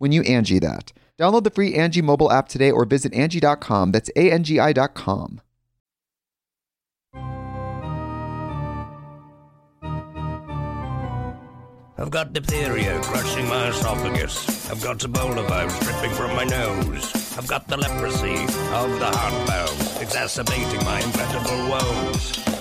when you Angi that. Download the free Angi mobile app today or visit Angi.com. That's A-N-G-I dot com. I've got diphtheria crushing my esophagus. I've got Ebola virus dripping from my nose. I've got the leprosy of the heart valve, exacerbating my incredible woes.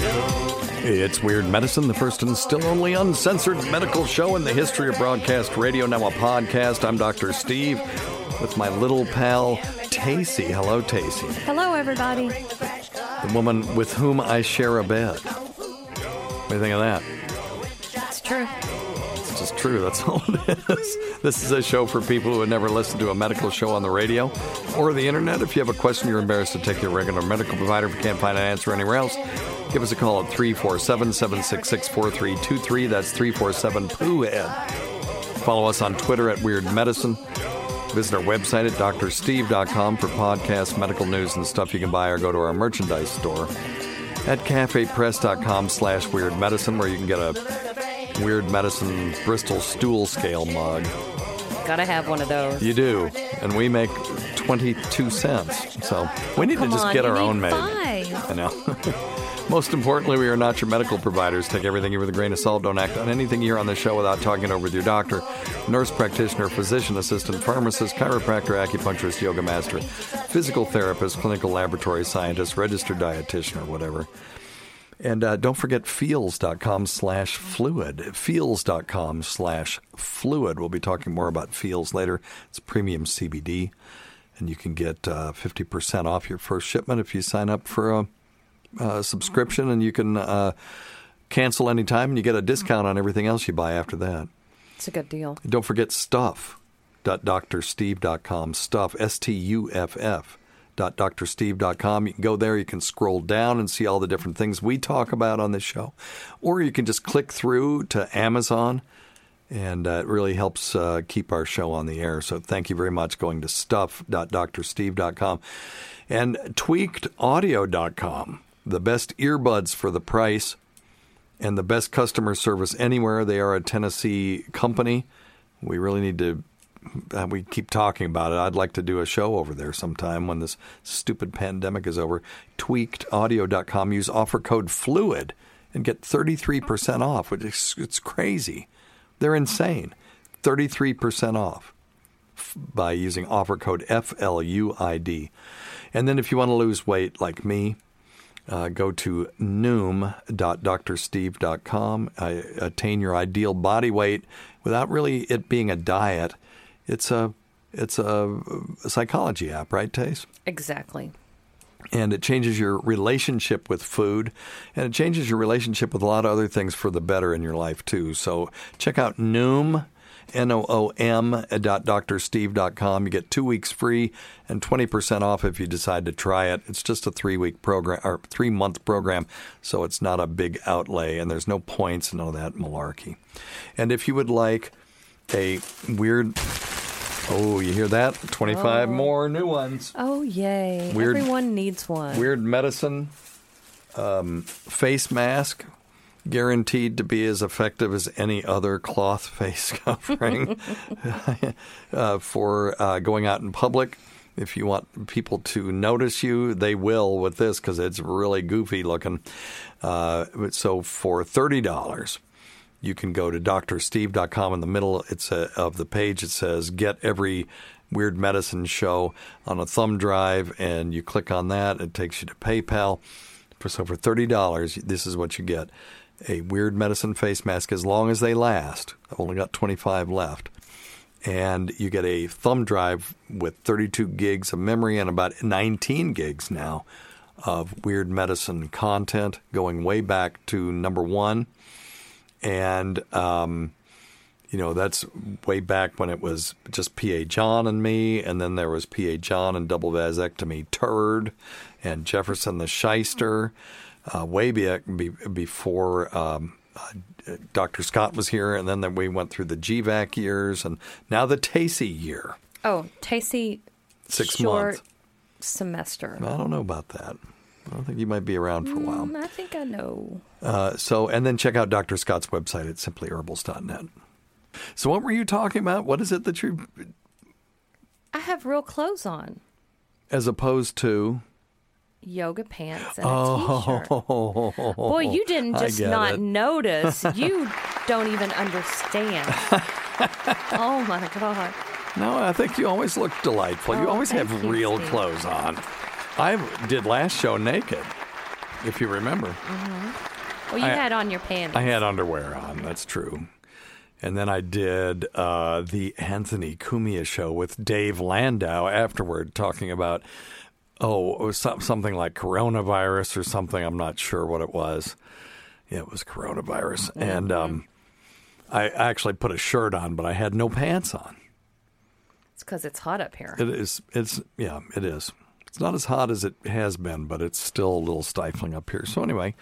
It's Weird Medicine, the first and still only uncensored medical show in the history of broadcast radio, now a podcast. I'm Dr. Steve with my little pal, Tacy. Hello, Tacy. Hello, everybody. The woman with whom I share a bed. What do you think of that? It's true. Just true. That's all it is. This is a show for people who have never listened to a medical show on the radio or the internet. If you have a question you're embarrassed to take your regular medical provider if you can't find an answer anywhere else, give us a call at 347 766 4323. That's 347 Pooh Head. Follow us on Twitter at Weird Medicine. Visit our website at drsteve.com for podcasts, medical news, and stuff you can buy, or go to our merchandise store at cafepress.com slash weird medicine, where you can get a weird medicine Bristol stool scale mug. Gotta have one of those. You do, and we make 22 cents. So we need Come to just on, get our own made. five. I know. Most importantly, we are not your medical providers. Take everything here with a grain of salt. Don't act on anything you hear on the show without talking it over with your doctor, nurse practitioner, physician assistant, pharmacist, chiropractor, acupuncturist, yoga master, physical therapist, clinical laboratory scientist, registered dietitian, or whatever. And uh, don't forget feals.com slash fluid. Feals.com slash fluid. We'll be talking more about Feals later. It's premium CBD. And you can get uh, 50% off your first shipment if you sign up for a, a subscription. And you can uh, cancel anytime and you get a discount on everything else you buy after that. It's a good deal. Don't forget stuff. drsteve.com. Stuff, S T U F F. drsteve.com. You can go there, you can scroll down and see all the different things we talk about on this show. Or you can just click through to Amazon, and uh, it really helps uh, keep our show on the air. So thank you very much going to stuff.drsteve.com and tweakedaudio.com. The best earbuds for the price and the best customer service anywhere. They are a Tennessee company. We really need to. Uh, we keep talking about it. I'd like to do a show over there sometime when this stupid pandemic is over. Tweakedaudio.com. Use offer code FLUID and get 33% off, which is it's crazy. They're insane. 33% off by using offer code FLUID. And then if you want to lose weight like me, uh, go to noom.drsteve.com. Uh, attain your ideal body weight without really it being a diet. It's a it's a, psychology app, right, Tace? Exactly. And it changes your relationship with food, and it changes your relationship with a lot of other things for the better in your life too. So check out Noom, N O O M dot drsteve.com. You get two weeks free and 20% off if you decide to try it. It's just a three week program or three month program, so it's not a big outlay and there's no points and all that malarkey. And if you would like a weird Oh, you hear that? 25 more new ones. Oh, yay. Weird- Everyone needs one. Weird medicine um, face mask, guaranteed to be as effective as any other cloth face covering uh, for uh, going out in public. If you want people to notice you, they will with this because it's really goofy looking. Uh, so for thirty dollars, you can go to drsteve.com. In the middle it's a, of the page, it says "Get every weird medicine show" on a thumb drive, and you click on that. It takes you to PayPal. For, so for thirty dollars, this is what you get: a weird medicine face mask as long as they last. I've only got twenty five left. And you get a thumb drive with 32 gigs of memory and about 19 gigs now of weird medicine content going way back to number one and um, you know that's way back when it was just PA John and me, and then there was PA John and double vasectomy turd, and Jefferson the shyster, uh, way back be, before um, uh, Dr. Scott was here, and then, then we went through the GVAC years, and now the Tacey year, oh, Tacey. six short months. semester. I don't know about that. I think you might be around for a while. Mm, I think I know. Uh, so, and then check out Dr. Scott's website at simplyherbals.net. So, what were you talking about? What is it that you, I have real clothes on. as opposed to? Yoga pants and a t-shirt. Oh, Boy, you didn't just not it. notice. You don't even understand. oh my god. No, I think you always look delightful. you Oh, always have you, real Steve. clothes on. I did last show naked, if you remember. Well, you I- had on your panties. I had underwear on. That's true. And then I did uh, the Anthony Cumia show with Dave Landau afterward, talking about oh it was some- something like coronavirus or something. I'm not sure what it was. Yeah, it was coronavirus, and um, I actually put a shirt on, but I had no pants on. It's because it's hot up here. It is. It's yeah. It is. It's not as hot as it has been, but it's still a little stifling up here. So anyway,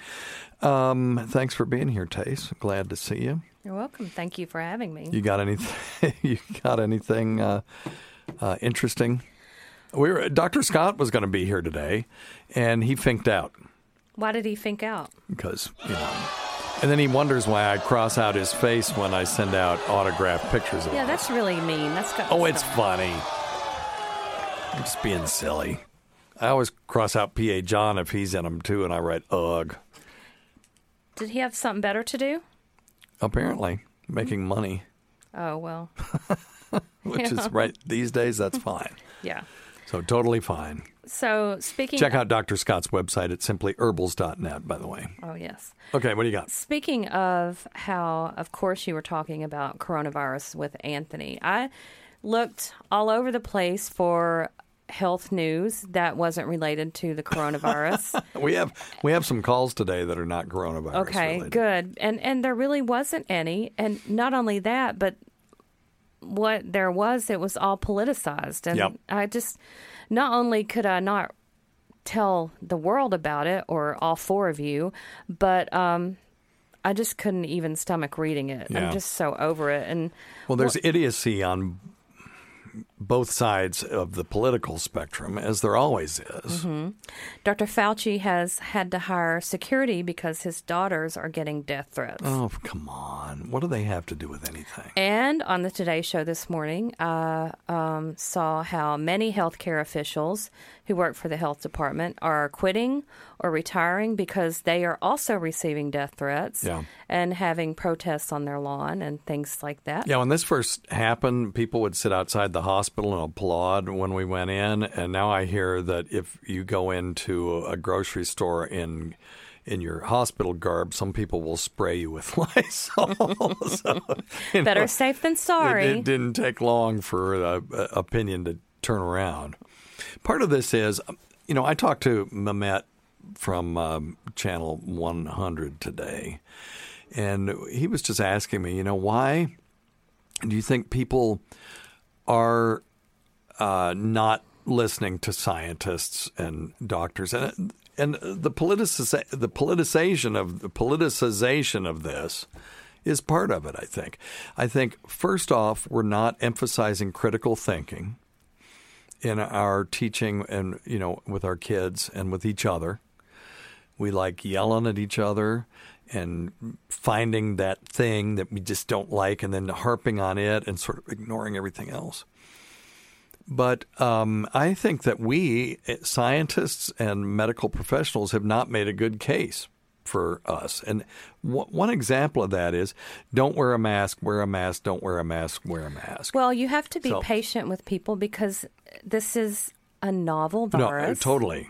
um, thanks for being here, Tace. Glad to see you. You're welcome. Thank you for having me. You got anything? you got anything uh, uh, interesting? We were, Dr. Scott was going to be here today, and he finked out Why did he fink out? because you know. And then he wonders why I cross out his face when I send out autographed pictures of him. Yeah, that's really mean. That's got. Oh, it's funny. I'm just being silly. I always cross out PA John if he's in them too, and I write ugh. Did he have something better to do? Apparently, making hmm. money, Oh well. which is right these days. That's fine. Yeah. So totally fine. So speaking. Check out Dr. Scott's website at simplyherbals.net, by the way. Oh yes. Okay, what do you got? Speaking of how, of course, you were talking about coronavirus with Anthony. I looked all over the place for health news that wasn't related to the coronavirus. We have we have some calls today that are not coronavirus. okay, related. good. And and there really wasn't any. And not only that, but what there was, it was all politicized. And Yep. I just not only could I not tell the world about it or all four of you, but um I just couldn't even stomach reading it. Yeah. I'm just so over it. And Well, there's idiocy on both sides of the political spectrum, as there always is. Mm-hmm. Dr. Fauci has had to hire security because his daughters are getting death threats. Oh, come on! What do they have to do with anything? And on the Today Show this morning, I um, saw how many healthcare officials who work for the health department are quitting or retiring because they are also receiving death threats Yeah. and having protests on their lawn and things like that. Yeah, when this first happened, people would sit outside the hospital and applaud when we went in, and now I hear that if you go into a grocery store in in your hospital garb, some people will spray you with Lysol. so, you Better know, safe than sorry. it didn't take long for the uh, opinion to turn around. Part of this is, you know, I talked to Mehmet from um, Channel 100 today, and he was just asking me, you know, why do you think people are uh, not listening to scientists and doctors and and the politici- the politicization of the politicization of this is part of it. I think. I think first off, we're not emphasizing critical thinking in our teaching and you know with our kids and with each other. We like yelling at each other and finding that thing that we just don't like and then harping on it and sort of ignoring everything else. But um, I think that we, eh, scientists and medical professionals, have not made a good case for us. And w- one example of that is don't wear a mask, wear a mask, don't wear a mask, wear a mask. Well, you have to be So- patient with people because this is a novel virus. no, virus. totally.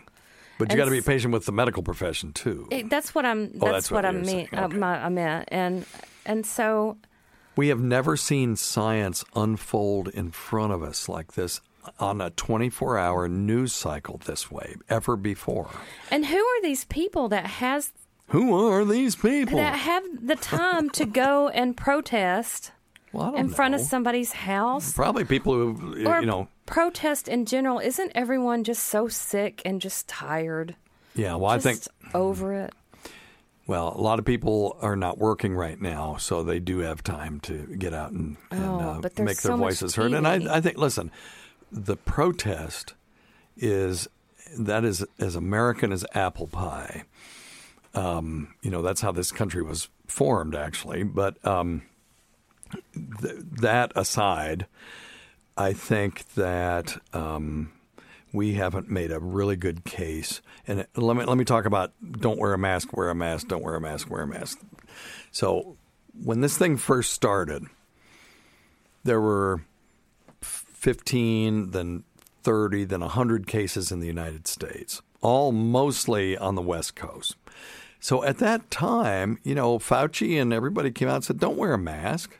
But you got to be patient with the medical profession too. It- that's what I'm. That's, Oh, that's what, what I mean. Uh, my, I meant, and and so We have never seen science unfold in front of us like this on a 24 hour news cycle this way ever before. and who are these people that has Who are these people? that have the time to go and protest Well, in front of somebody's house Probably people who, or you know, protest in general? Isn't everyone just so sick and just tired? yeah, well, I think, over it. well, a lot of people are not working right now, so they do have time to get out and, and Oh, uh, make their so voices heard. And I, I think, listen, the protest is that is as American as apple pie. Um, you know, that's how this country was formed, actually. But um, th- that aside, I think that um, we haven't made a really good case. And let me let me talk about don't wear a mask, wear a mask, don't wear a mask, wear a mask. So when this thing first started, there were 15, then 30, then 100 cases in the United States, all mostly on the West Coast. So at that time, you know, Fauci and everybody came out and said, don't wear a mask.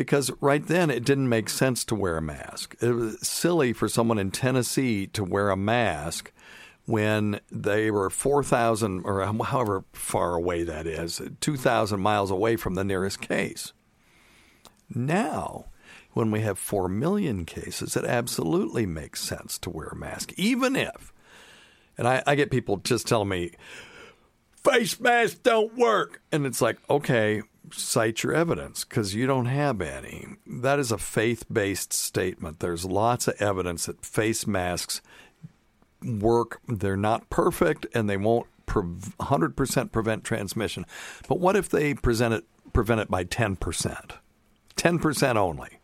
Because right then it didn't make sense to wear a mask. It was silly for someone in Tennessee to wear a mask when they were 4,000 or however far away that is, 2,000 miles away from the nearest case. Now, when we have 4 million cases, it absolutely makes sense to wear a mask, even if, and I, I get people just telling me, face masks don't work. And it's like, okay, cite your evidence because you don't have any. That is a faith based statement. There's lots of evidence that face masks work. They're not perfect and they won't prev- 100% prevent transmission. But what if they present it, prevent it by 10%? 10% only.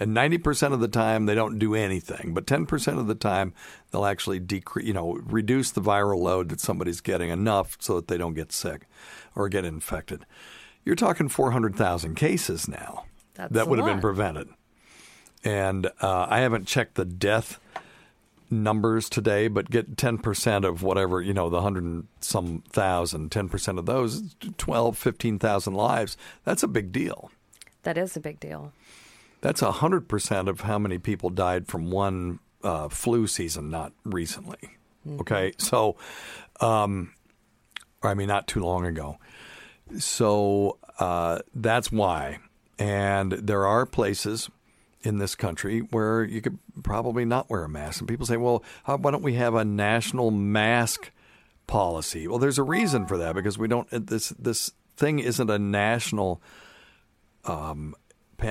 And 90% of the time they don't do anything, but 10% of the time they'll actually decrease, you know, reduce the viral load that somebody's getting enough so that they don't get sick or get infected. You're talking 400,000 cases now That's that would have been prevented. And uh, I haven't checked the death numbers today, but get 10% of whatever, you know, the 100 and some thousand, 10% of those, 12, 15,000 lives. That's a big deal. That is a big deal. That's 100% of how many people died from one uh, flu season, not recently. Okay. So, um, or I mean, not too long ago. So uh, that's why. And there are places in this country where you could probably not wear a mask. And people say, well, how, why don't we have a national mask policy? Well, there's a reason for that because we don't, this, this thing isn't a national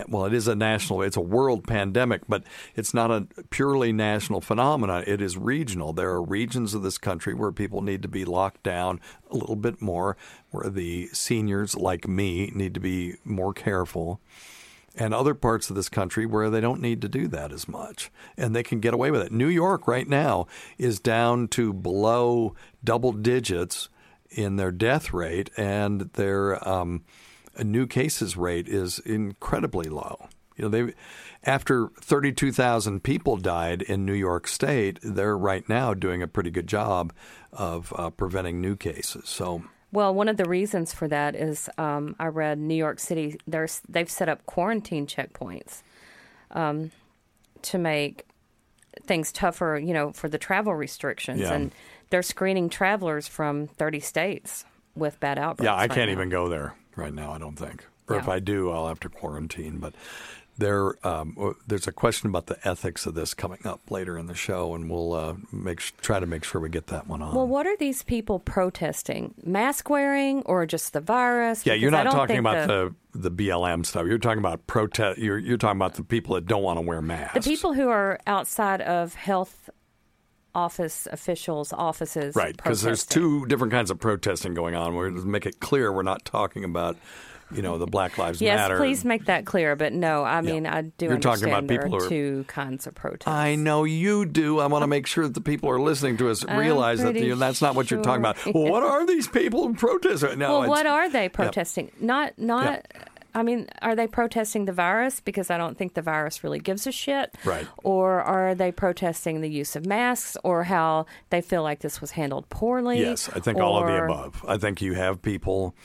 well, it is a national, it's a world pandemic, but it's not a purely national phenomenon. It is regional. There are regions of this country where people need to be locked down a little bit more, where the seniors like me need to be more careful. And other parts of this country where they don't need to do that as much and they can get away with it. New York right now is down to below double digits in their death rate and their um, new cases rate is incredibly low. You know, they after 32,000 people died in New York State, they're right now doing a pretty good job of uh, preventing new cases. So, Well, one of the reasons for that is um, I read New York City. There's they've set up quarantine checkpoints um, to make things tougher, you know, for the travel restrictions, Yeah. and they're screening travelers from 30 states with bad outbreaks. yeah, I right can't now. even go there right now, I don't think. or if I do, I'll have to quarantine. But there, um, there's a question about the ethics of this coming up later in the show, and we'll uh, make try to make sure we get that one on. Well, what are these people protesting? Mask wearing or just the virus? yeah, you're not talking about the, the BLM stuff. You're talking about protest. You're you're talking about the people that don't want to wear masks. the people who are outside of health office officials' offices. Right, because there's two different kinds of protesting going on. We're to make it clear we're not talking about, you know, the Black Lives Yes, Matter. please make that clear. But no, I mean I do You're talking understand about there people are two kinds of protests. I know you do. I want to oh. make sure that the people who are listening to us realize that know, that's not what you're talking about. Well, what are these people protesting? No, well, what are they protesting? Not not. I mean, are they protesting the virus? Because I don't think the virus really gives a shit. Right. Or are they protesting the use of masks or how they feel like this was handled poorly? Yes, I think all of the above. I think you have people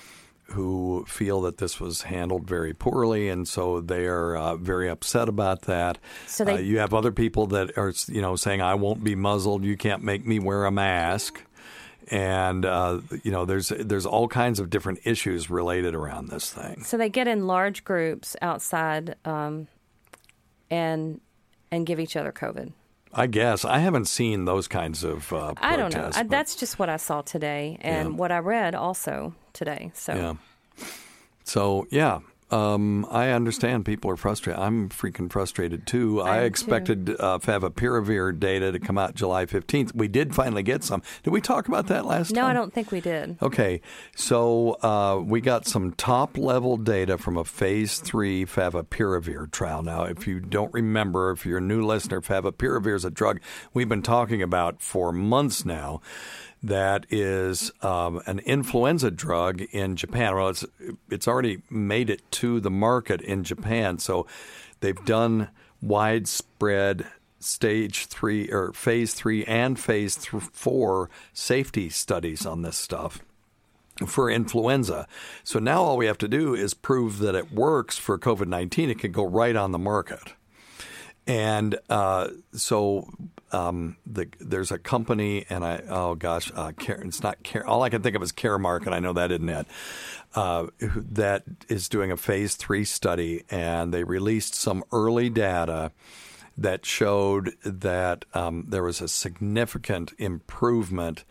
who feel that this was handled very poorly, and so they are uh, very upset about that. So they- uh, you have other people that are, you know, saying, "I won't be muzzled. You can't make me wear a mask." And uh, you know, there's there's all kinds of different issues related around this thing. So they get in large groups outside um, and and give each other COVID. I guess I haven't seen those kinds of. Uh, I don't know. I, that's just what I saw today and Yeah. what I read also today. So Yeah. So yeah, um, I understand people are frustrated. I'm freaking frustrated too. I, too. expected uh, favipiravir data to come out July 15th. We did finally get some. Did we talk about that last no, time? I don't think we did. Okay, so uh, we got some top level data from a phase three favipiravir trial. Now, if you don't remember, if you're a new listener, favipiravir is a drug we've been talking about for months now. That is um, an influenza drug in Japan. Well, it's it's already made it to the market in Japan, so they've done widespread stage three or phase three and phase th- four safety studies on this stuff for influenza. So now all we have to do is prove that it works for COVID 19. It can go right on the market. And uh, so um, the, there's a company, and I oh gosh, uh, Care, it's not Care. All I can think of is Caremark, and I know that isn't it. Uh, that is doing a phase three study, and they released some early data that showed that um, there was a significant improvement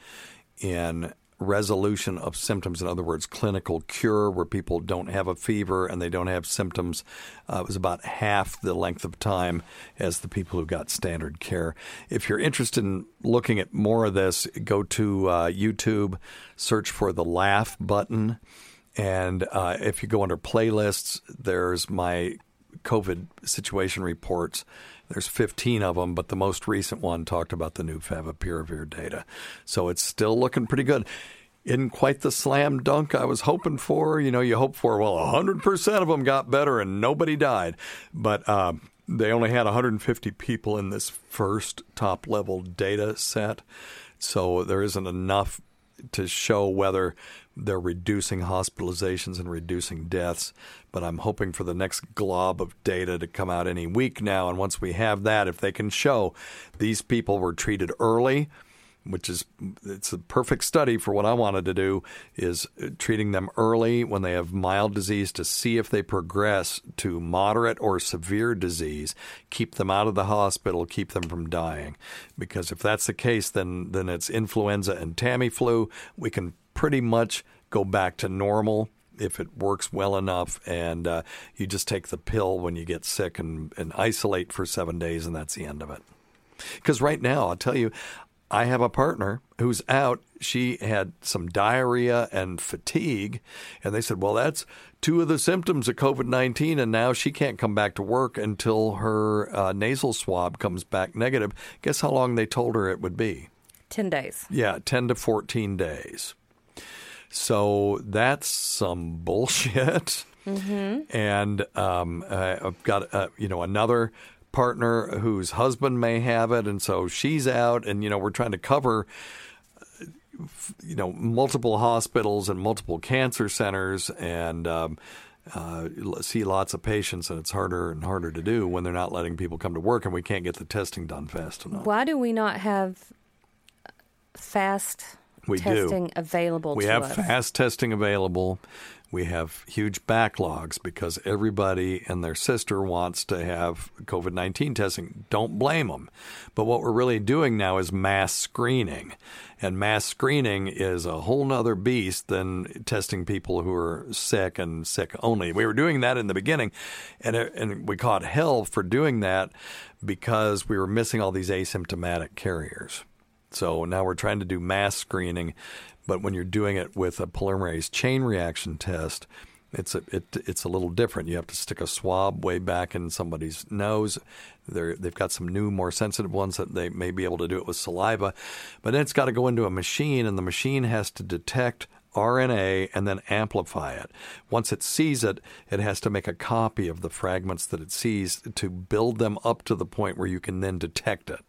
in resolution of symptoms. In other words, clinical cure, where people don't have a fever and they don't have symptoms. Uh, was about half the length of time as the people who got standard care. If you're interested in looking at more of this, go to uh, YouTube, search for the laugh button. And uh, if you go under playlists, there's my COVID situation reports. There's 15 of them, but the most recent one talked about the new favipiravir data. So it's still looking pretty good. In quite the slam dunk I was hoping for. You know, you hope for, well, 100% of them got better and nobody died. But uh, they only had 150 people in this first top level data set. So there isn't enough to show whether they're reducing hospitalizations and reducing deaths. But I'm hoping for the next glob of data to come out any week now. And once we have that, if they can show these people were treated early, which is it's a perfect study for what I wanted to do is treating them early when they have mild disease to see if they progress to moderate or severe disease keep them out of the hospital keep them from dying because if that's the case then then it's influenza and Tamiflu we can pretty much go back to normal if it works well enough and uh, you just take the pill when you get sick and, and isolate for seven days and that's the end of it because right now, I'll tell you, I have a partner who's out. She had some diarrhea and fatigue. And they said, well, that's two of the symptoms of COVID 19. And now she can't come back to work until her uh, nasal swab comes back negative. Guess how long they told her it would be? 10 days. Yeah, 10 to 14 days. So that's some bullshit. And um, I- I've got uh, you know another partner whose husband may have it, and so she's out, and you know we're trying to cover uh, you know multiple hospitals and multiple cancer centers and. Um, uh, see lots of patients, and it's harder and harder to do when they're not letting people come to work, and we can't get the testing done fast enough. Why do we not have fast We do. available We have us. fast testing available. We have huge backlogs because everybody and their sister wants to have COVID 19 testing. Don't blame them. But what we're really doing now is mass screening. And mass screening is a whole nother beast than testing people who are sick and sick only. We were doing that in the beginning, and, it, and we caught hell for doing that because we were missing all these asymptomatic carriers. So now we're trying to do mass screening, but when you're doing it with a polymerase chain reaction test, it's a it, it's a little different. You have to stick a swab way back in somebody's nose. They're, they've got some new, more sensitive ones that they may be able to do it with saliva, but then it's got to go into a machine, and the machine has to detect RNA and then amplify it. Once it sees it, it has to make a copy of the fragments that it sees to build them up to the point where you can then detect it.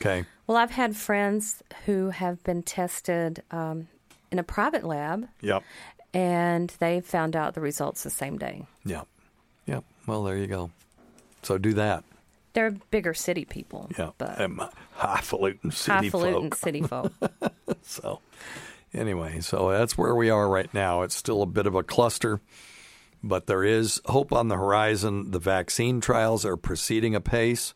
Okay. Well, I've had friends who have been tested um, in a private lab, Yep. and they found out the results the same day. Yep. Yep. Well, there you go. So do that. They're bigger city people, Yeah. but Um, highfalutin city highfalutin folk. city folk. So anyway, so that's where we are right now. It's still a bit of a cluster, but there is hope on the horizon. The vaccine trials are proceeding apace.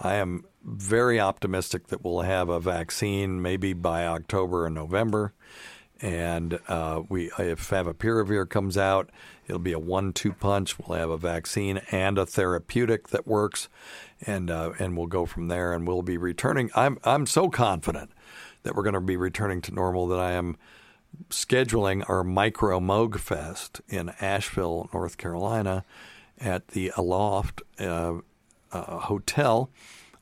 I am very optimistic that we'll have a vaccine maybe by October or November. And uh, we, if Favipiravir comes out, it'll be a one-two punch. We'll have a vaccine and a therapeutic that works, and uh, and we'll go from there. And we'll be returning. I'm I'm so confident that we're going to be returning to normal that I am scheduling our Micro Moog Fest in Asheville, North Carolina, at the Aloft uh, uh, Hotel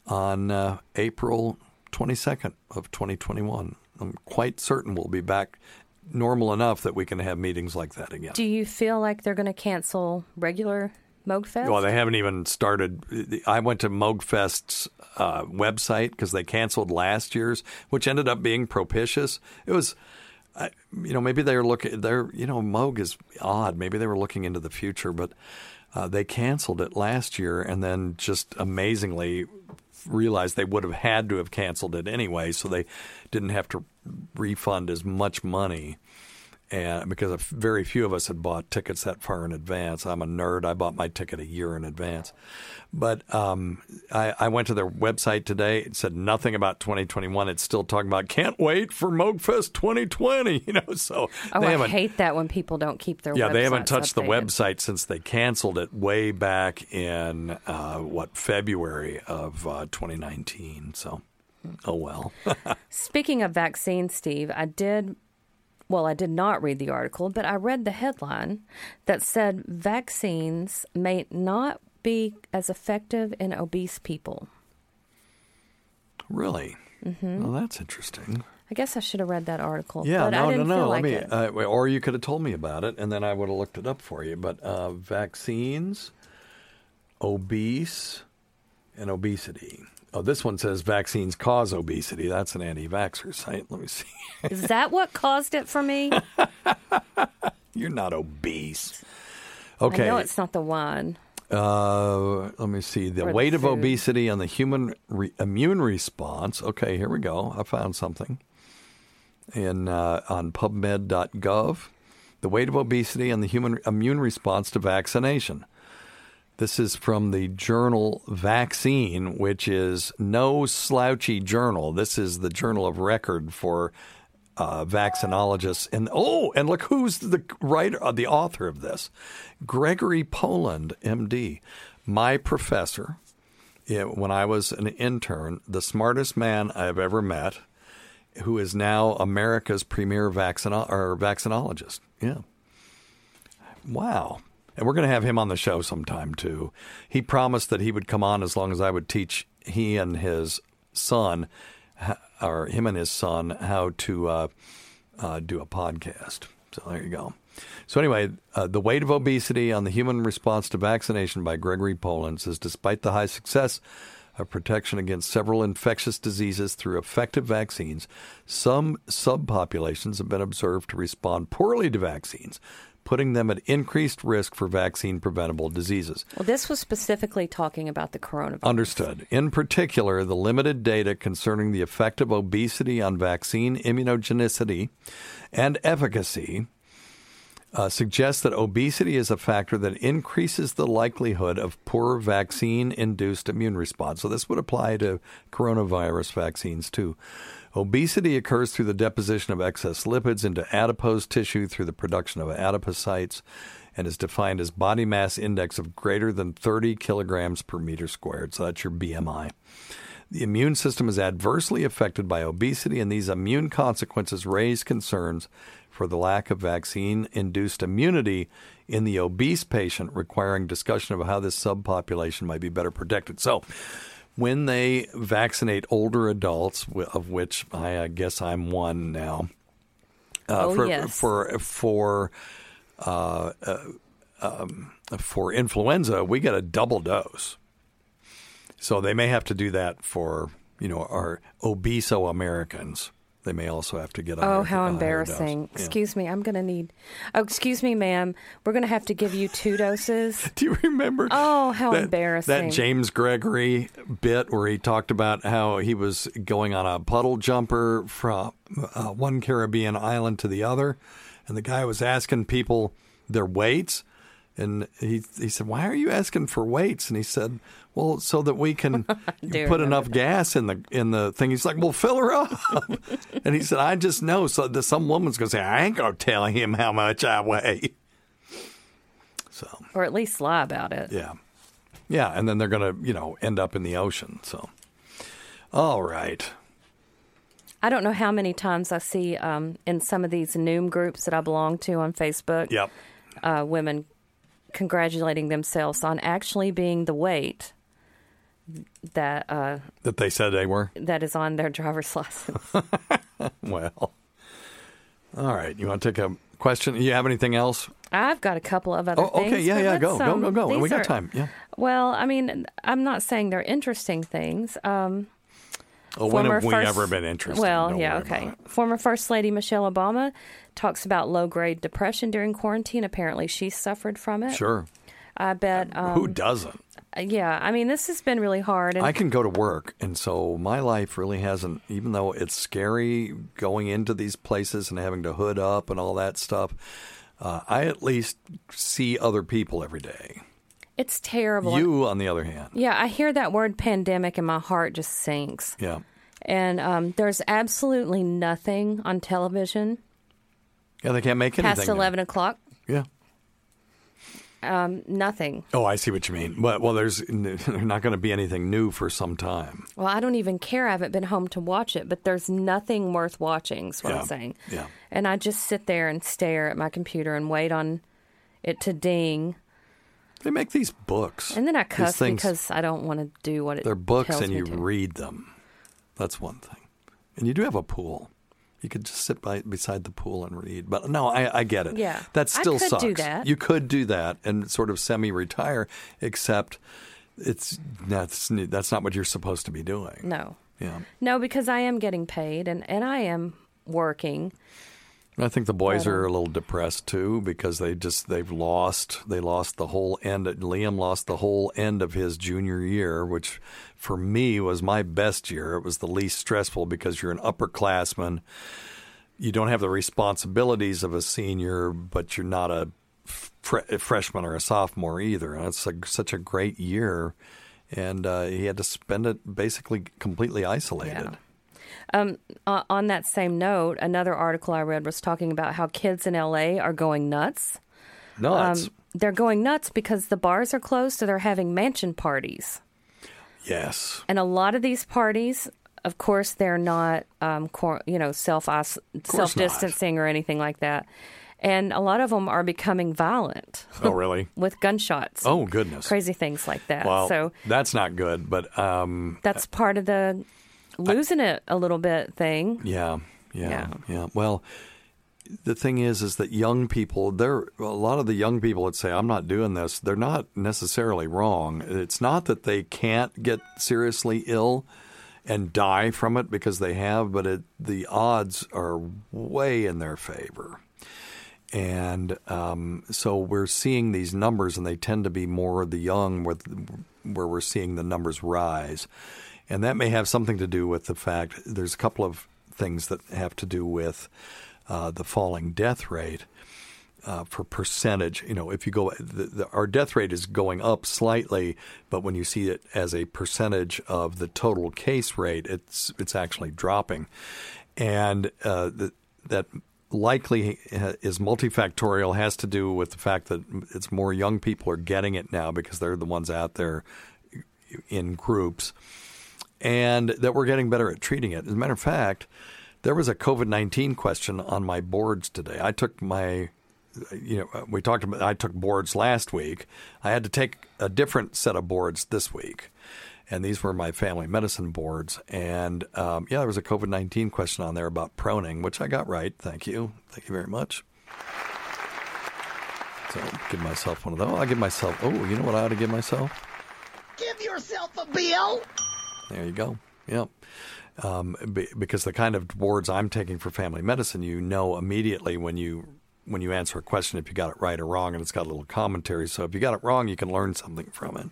on uh, April 22nd of 2021. I'm quite certain we'll be back normal enough that we can have meetings like that again. Do you feel like they're going to cancel regular Moogfest? Well, they haven't even started. I went to Moogfest's uh, website because they canceled last year's, which ended up being propitious. It was, I, you know, maybe they were looking. They're, you know, Moog is odd. Maybe they were looking into the future, but uh, they canceled it last year, and then just amazingly realized they would have had to have canceled it anyway, so they didn't have to refund as much money and because very few of us had bought tickets that far in advance. I'm a nerd. I bought my ticket a year in advance. But um, I, I went to their website today. It said nothing about 2021. It's still talking about can't wait for Moogfest 2020. You know, so oh, they I hate that when people don't keep their yeah, they haven't touched the website since they canceled it way back in uh, what February of uh, 2019. So, oh well. Speaking of vaccines, Steve, I did. Well, I did not read the article, but I read the headline that said vaccines may not be as effective in obese people. really? Mm-hmm. Well, that's interesting. I guess I should have read that article. Yeah, but no, I didn't no, no. feel Let like me, uh, or you could have told me about it, and then I would have looked it up for you. But uh, vaccines, obese, and obesity. Oh, this one says vaccines cause obesity. That's an anti-vaxxer site. Let me see. Is that what caused it for me? You're not obese. Okay. I know it's not the one. Uh, let me see. The Or the weight of obesity and the human re- immune response. Okay, here we go. I found something in uh, on PubMed.gov. The weight of obesity and the human immune response to vaccination. This is from the journal Vaccine, which is no slouchy journal. This is the journal of record for uh, vaccinologists. And oh, and look who's the writer, uh, the author of this, Gregory Poland, M.D., my professor. Yeah, when I was an intern, the smartest man I've ever met, who is now America's premier vaccino- or vaccinologist. Yeah. Wow. And we're going to have him on the show sometime too. He promised that he would come on as long as I would teach he and his son, or him and his son, how to uh, uh, do a podcast. So there you go. So anyway, uh, the weight of obesity on the human response to vaccination by Gregory Poland says, despite the high success of protection against several infectious diseases through effective vaccines, some subpopulations have been observed to respond poorly to vaccines, putting them at increased risk for vaccine preventable diseases. Well, this was specifically talking about the coronavirus. Understood. In particular, the limited data concerning the effect of obesity on vaccine immunogenicity and efficacy uh, suggests that obesity is a factor that increases the likelihood of poor vaccine induced immune response. So, this would apply to coronavirus vaccines too. Obesity occurs through the deposition of excess lipids into adipose tissue through the production of adipocytes and is defined as body mass index of greater than 30 kilograms per meter squared. So, that's your BMI. The immune system is adversely affected by obesity, and these immune consequences raise concerns for the lack of vaccine induced immunity in the obese patient, requiring discussion of how this subpopulation might be better protected. So, when they vaccinate older adults, of which I guess I'm one now, uh, oh, for, yes. for for uh, uh, um, for influenza, we get a double dose. So they may have to do that for you know our obeso Americans they may also have to get. Oh, how embarrassing! Yeah. Excuse me, I'm going to need. Oh, excuse me, ma'am. We're going to have to give you two doses. Do you remember? Oh, how that, embarrassing! That James Gregory bit where he talked about how he was going on a puddle jumper from uh, one Caribbean island to the other, and the guy was asking people their weights. And he he said, "Why are you asking for weights?" And he said, "Well, so that we can put enough that. gas in the in the thing." He's like, "Well, fill her up." and he said, "I just know so that some woman's going to say, I ain't going to tell him how much I weigh." So, or at least lie about it. Yeah, yeah, and then they're going to you know end up in the ocean. So, all right. I don't know how many times I see um, in some of these Noom groups that I belong to on Facebook. Yep. Uh, women congratulating themselves on actually being the weight that uh, that they said they were. That is on their driver's license. well, all right. You want to take a question? You have anything else? I've got a couple of other oh, things. Okay, yeah, yeah, go, um, go, go, go. We got are, time. Yeah. Well, I mean, I'm not saying they're interesting things. Um, Oh, when have we first, ever been interested? Well, Don't yeah, okay. Former First Lady Michelle Obama talks about low grade depression during quarantine. Apparently, she suffered from it. Sure. I bet. Um, Who doesn't? Yeah, I mean, this has been really hard. I can go to work, and so my life really hasn't. Even though it's scary going into these places and having to hood up and all that stuff, uh, I at least see other people every day. It's terrible. You, on the other hand. Yeah, I hear that word pandemic and my heart just sinks. Yeah. And um, there's absolutely nothing on television. Yeah, they can't make anything. Past 11 o'clock. Yeah. Um, nothing. Oh, I see what you mean. But well, there's there's not going to be anything new for some time. Well, I don't even care. I haven't been home to watch it, but there's nothing worth watching. Is what yeah. I'm saying. Yeah. And I just sit there and stare at my computer and wait on it to ding. They make these books, and then I cuss because I don't want to do what it. They're books, and you to. read them. That's one thing. And you do have a pool. You could just sit by beside the pool and read. But no, I, I get it. Yeah, that still I could sucks. Do that. You could do that and sort of semi-retire, except it's that's that's not what you're supposed to be doing. No. Yeah. No, because I am getting paid and and I am working. I think the boys are a little depressed too because they just they've lost they lost the whole end. Liam lost the whole end of his junior year, which for me was my best year. It was the least stressful because you're an upperclassman. You don't have the responsibilities of a senior, but you're not a, fre- freshman or a sophomore either. And it's a, such a great year, and uh, he had to spend it basically completely isolated. Yeah. Um, on that same note, another article I read was talking about how kids in LA are going nuts. Nuts. Um, they're going nuts because the bars are closed, so they're having mansion parties. Yes. And a lot of these parties, of course, they're not, um, cor- you know, self self distancing or anything like that. And a lot of them are becoming violent. Oh, really? with gunshots. Oh, goodness. Crazy things like that. Well, so that's not good. But um, that's part of the losing I, it a little bit thing. Yeah, yeah, yeah, yeah. Well, the thing is, is that young people, there a lot of the young people that say, "I'm not doing this," they're not necessarily wrong. It's not that they can't get seriously ill and die from it because they have, but it, the odds are way in their favor. And um, so we're seeing these numbers, and they tend to be more the young, where, where we're seeing the numbers rise. And that may have something to do with the fact there's a couple of things that have to do with uh, the falling death rate. Uh, for percentage, you know, if you go, the, the, our death rate is going up slightly, but when you see it as a percentage of the total case rate, it's it's actually dropping, and uh, the, that likely is multifactorial has to do with the fact that it's more young people are getting it now because they're the ones out there in groups and that we're getting better at treating it. As a matter of fact, there was a COVID 19 question on my boards today. I took my you know, we talked about I took boards last week. I had to take a different set of boards this week and these were my family medicine boards. And um, yeah, there was a COVID 19 question on there about proning, which I got right. Thank you. Thank you very much. So give myself one of those. I'll give myself, oh, you know what I ought to give myself? Give yourself a bill. There you go. Yep. Um, because the kind of boards I'm taking for family medicine, you know immediately when you when you answer a question if you got it right or wrong, and it's got a little commentary. So if you got it wrong, you can learn something from it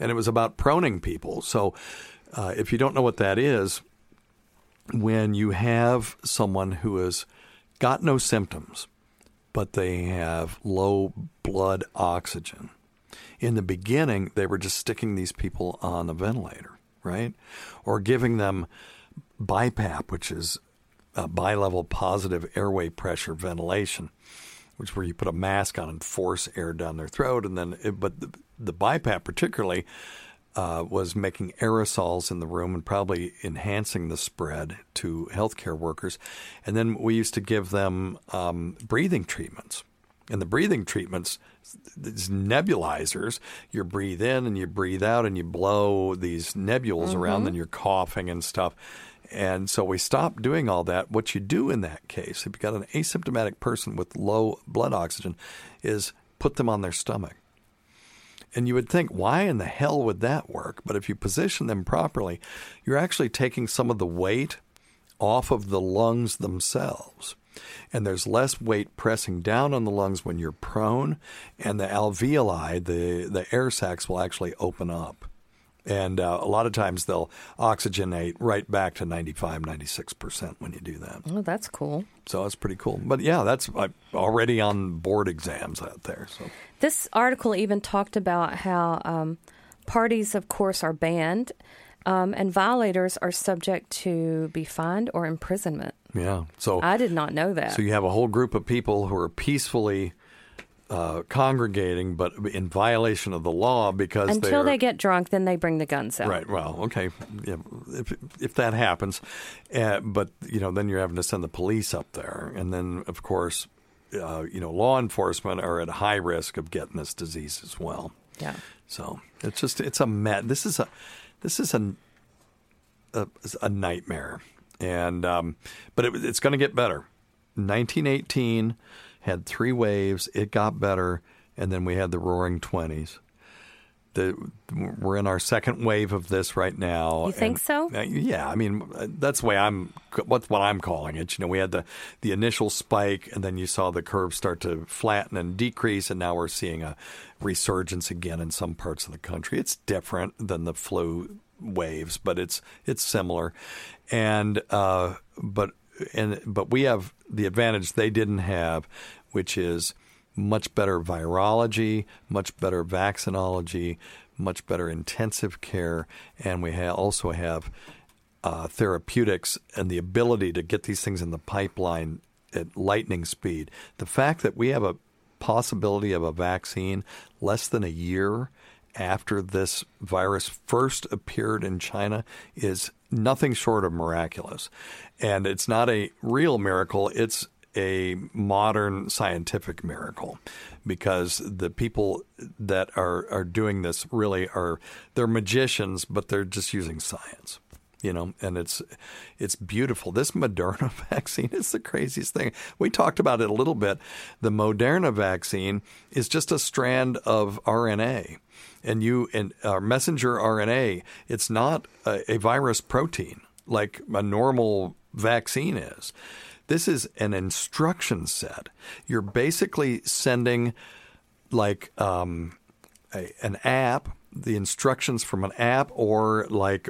and it was about proning people. So, uh, if you don't know what that is, when you have someone who has got no symptoms, but they have low blood oxygen, in the beginning, they were just sticking these people on the ventilator, right? Or giving them BiPAP, which is a bilevel positive airway pressure ventilation, which where you put a mask on and force air down their throat, and then, it, but the, the BiPAP particularly uh, was making aerosols in the room and probably enhancing the spread to healthcare workers. And then we used to give them um, breathing treatments. And the breathing treatments, these nebulizers, you breathe in and you breathe out and you blow these nebules mm-hmm. around and you're coughing and stuff. And so we stopped doing all that. What you do in that case, if you've got an asymptomatic person with low blood oxygen, is put them on their stomach. And you would think, why in the hell would that work? But if you position them properly, you're actually taking some of the weight off of the lungs themselves. And there's less weight pressing down on the lungs when you're prone, and the alveoli, the, the air sacs, will actually open up. And uh, a lot of times they'll oxygenate right back to 95, 96% when you do that. Oh, that's cool. So that's pretty cool. But yeah, that's uh, already on board exams out there. So This article even talked about how um, parties, of course, are banned. Um, and violators are subject to be fined or imprisonment. Yeah. So I did not know that. So you have a whole group of people who are peacefully uh, congregating, but in violation of the law because until they, they, get drunk, then they bring the guns out. Right. Well, okay, yeah, if if that happens, uh, but you know, then you're having to send the police up there, and then of course, uh, you know, law enforcement are at high risk of getting this disease as well. Yeah. So it's just it's a met. This is a this is a a, a nightmare, and um, but it, it's going to get better. 1918 had three waves. It got better, and then we had the Roaring Twenties. The, we're in our second wave of this right now. You think and, so? Uh, yeah, I mean that's the way I'm. What's what I'm calling it? You know, we had the the initial spike, and then you saw the curve start to flatten and decrease, and now we're seeing a resurgence again in some parts of the country. It's different than the flu waves, but it's it's similar, and uh, but and but we have the advantage they didn't have, which is much better virology, much better vaccinology, much better intensive care, and we ha- also have uh, therapeutics and the ability to get these things in the pipeline at lightning speed. The fact that we have a possibility of a vaccine less than a year after this virus first appeared in China is nothing short of miraculous. And it's not a real miracle, it's a modern scientific miracle because the people that are, are doing this really are they're magicians, but they're just using science you know, and it's it's beautiful. This Moderna vaccine is the craziest thing. We talked about it a little bit. The Moderna vaccine is just a strand of RNA, and you and uh, messenger RNA. It's not a, a virus protein like a normal vaccine is. This is an instruction set. You're basically sending like um, a, an app, the instructions from an app, or like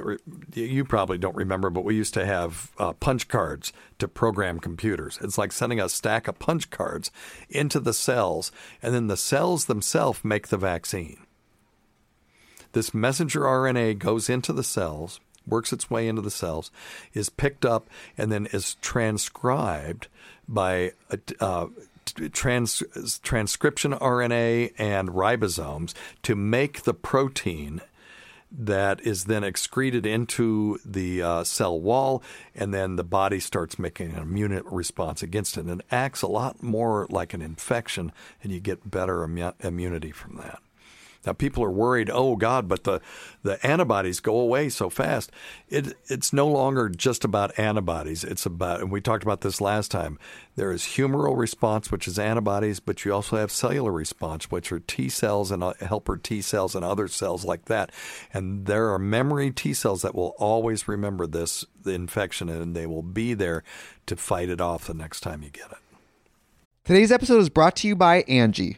you probably don't remember, but we used to have uh, punch cards to program computers. It's like sending a stack of punch cards into the cells, and then the cells themselves make the vaccine. This messenger RNA goes into the cells, works its way into the cells, is picked up, and then is transcribed by uh, trans, transcription RNA and ribosomes to make the protein that is then excreted into the uh, cell wall, and then the body starts making an immune response against it. And it acts a lot more like an infection, and you get better immu- immunity from that. Now people are worried, oh God, but the, the antibodies go away so fast. It, it's no longer just about antibodies. It's about, and we talked about this last time. There is humoral response, which is antibodies, but you also have cellular response, which are T cells and uh, helper T cells and other cells like that. And there are memory T cells that will always remember this infection, and they will be there to fight it off the next time you get it. Today's episode is brought to you by Angi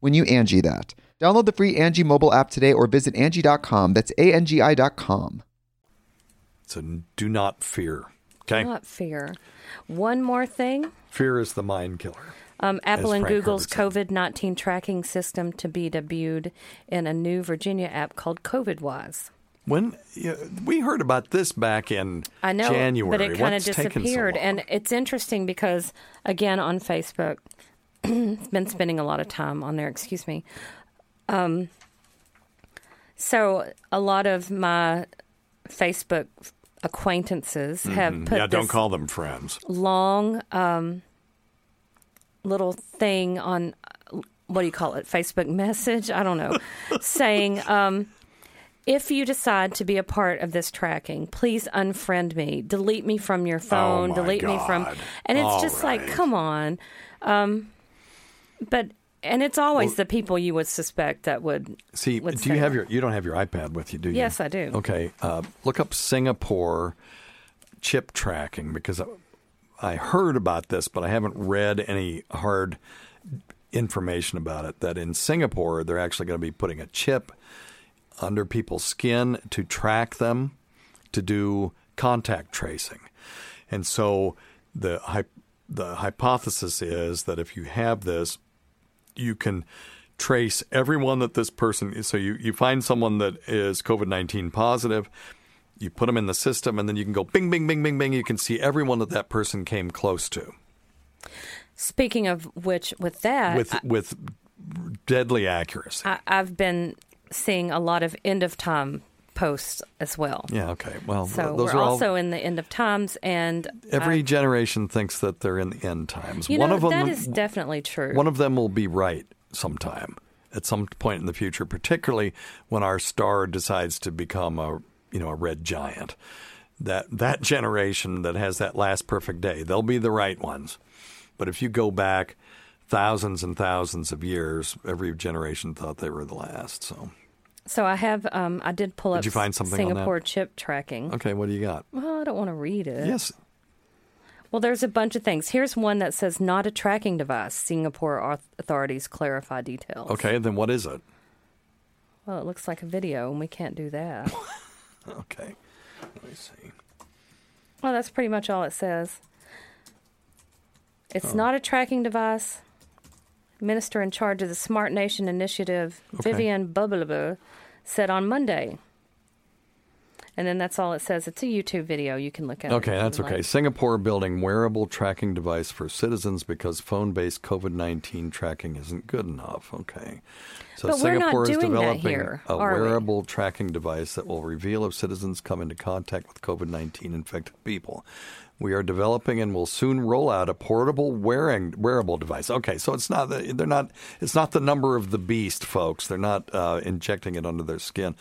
when you Angi that. Download the free Angi mobile app today or visit Angi.com. That's A-N-G-I dot com. So do not fear. Okay? Not fear. One more thing. Fear is the mind killer. Um, Apple and Google's COVID 19 tracking system to be debuted in a new Virginia app called COVIDwise. When you know, we heard about this back in I know, January, but it kind of disappeared, so and it's interesting because again on Facebook, been spending a lot of time on there. Excuse me. Um, so a lot of my Facebook acquaintances mm-hmm. have put yeah. Don't call them friends. Long um, little thing on what do you call it? Facebook message. I don't know, saying. Um, if you decide to be a part of this tracking, please unfriend me, delete me from your phone, oh delete God. me from, and it's All just right. like, come on. Um, but and it's always well, the people you would suspect that would see. Would do you have your? You don't have your iPad with you, do you? Yes, I do. Okay, uh, look up Singapore chip tracking because I heard about this, but I haven't read any hard information about it. That in Singapore they're actually going to be putting a chip under people's skin to track them to do contact tracing, and so the the hypothesis is that if you have this, you can trace everyone that this person so you, you find someone that is covid-19 positive you put them in the system and then you can go bing bing bing bing bing you can see everyone that that person came close to. Speaking of which with that with I, with deadly accuracy. I, i've been seeing a lot of end of time posts as well. Yeah. Okay. Well, so those we're are also all, in the end of times, and every I, generation thinks that they're in the end times. You one know, of them that is definitely true. One of them will be right sometime at some point in the future, particularly when our star decides to become a you know a red giant. That that generation that has that last perfect day, they'll be the right ones. But if you go back thousands and thousands of years, every generation thought they were the last. So So I have, um, I did pull Did up you find something? Singapore chip tracking. Okay, what do you got? Well, I don't want to read it. Yes. Well, there's a bunch of things. Here's one that says not a tracking device. Singapore authorities clarify details. Okay, then what is it? Well, it looks like a video, and we can't do that. Okay. Let me see. well, that's pretty much all it says. It's not a tracking device. Minister in charge of the Smart Nation Initiative, Okay. Vivian Bubbleba, said on Monday. And then that's all it says. It's a YouTube video. You can look at it. Okay, that's okay. like. Singapore building wearable tracking device for citizens because phone based COVID 19 tracking isn't good enough. Okay. So But Singapore is developing here, a are we? wearable tracking device that will reveal if citizens come into contact with COVID 19 infected people. We are developing and will soon roll out a portable wearing wearable device. Okay, so it's not the, they're not it's not the number of the beast, folks. They're not uh, injecting it under their skin.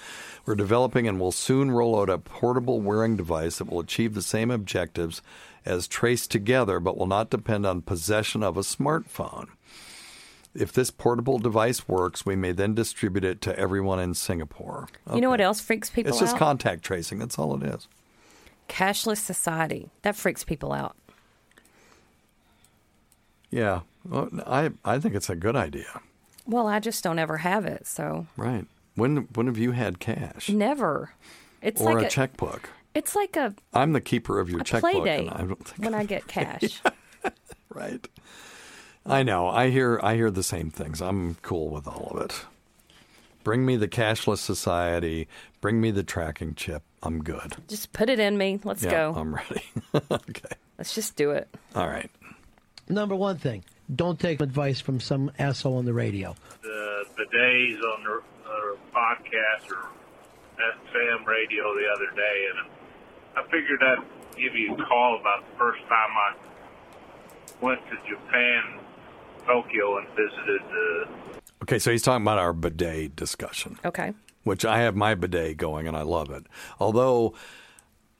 We're developing and will soon roll out a portable wearing device that will achieve the same objectives as Trace Together, but will not depend on possession of a smartphone. If this portable device works, we may then distribute it to everyone in Singapore. You know what else freaks people out? It's just out? contact tracing. That's all it is. Cashless society. That freaks people out. Yeah, well, I I think it's a good idea. Well, I just don't ever have it, so Right. When when have you had cash never. It's or like a, checkbook? It's like a, I'm the keeper of your a checkbook, and I don't think when I get cash. right. I know. I hear I hear the same things. I'm cool with all of it. Bring me the cashless society. Bring me the tracking chip. I'm good. just put it in me. Let's yeah, go. I'm ready. okay. Let's just do it. All right. Number one thing, don't take advice from some asshole on the radio. the days on the uh, podcast or FM radio the other day, and I figured I'd give you a call about the first time I went to Japan, Tokyo, and visited the. Okay, so he's talking about our bidet discussion. Okay. which I have my bidet going and I love it. Although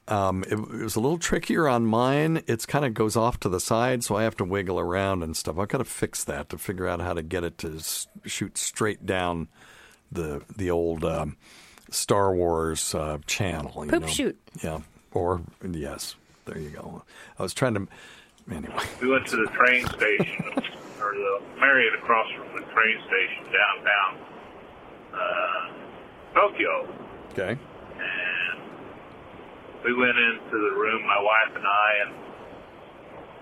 um, it, it was a little trickier on mine. It's kind of goes off to the side, so I have to wiggle around and stuff. I've got to fix that to figure out how to get it to s- shoot straight down the the old um, Star Wars uh, channel. you Poop know. shoot. Yeah. Or yes, there you go. I was trying to. Anyway. We went to the train station, or the Marriott across from the train station downtown uh, Tokyo. Okay. and we went into the room, my wife and I, and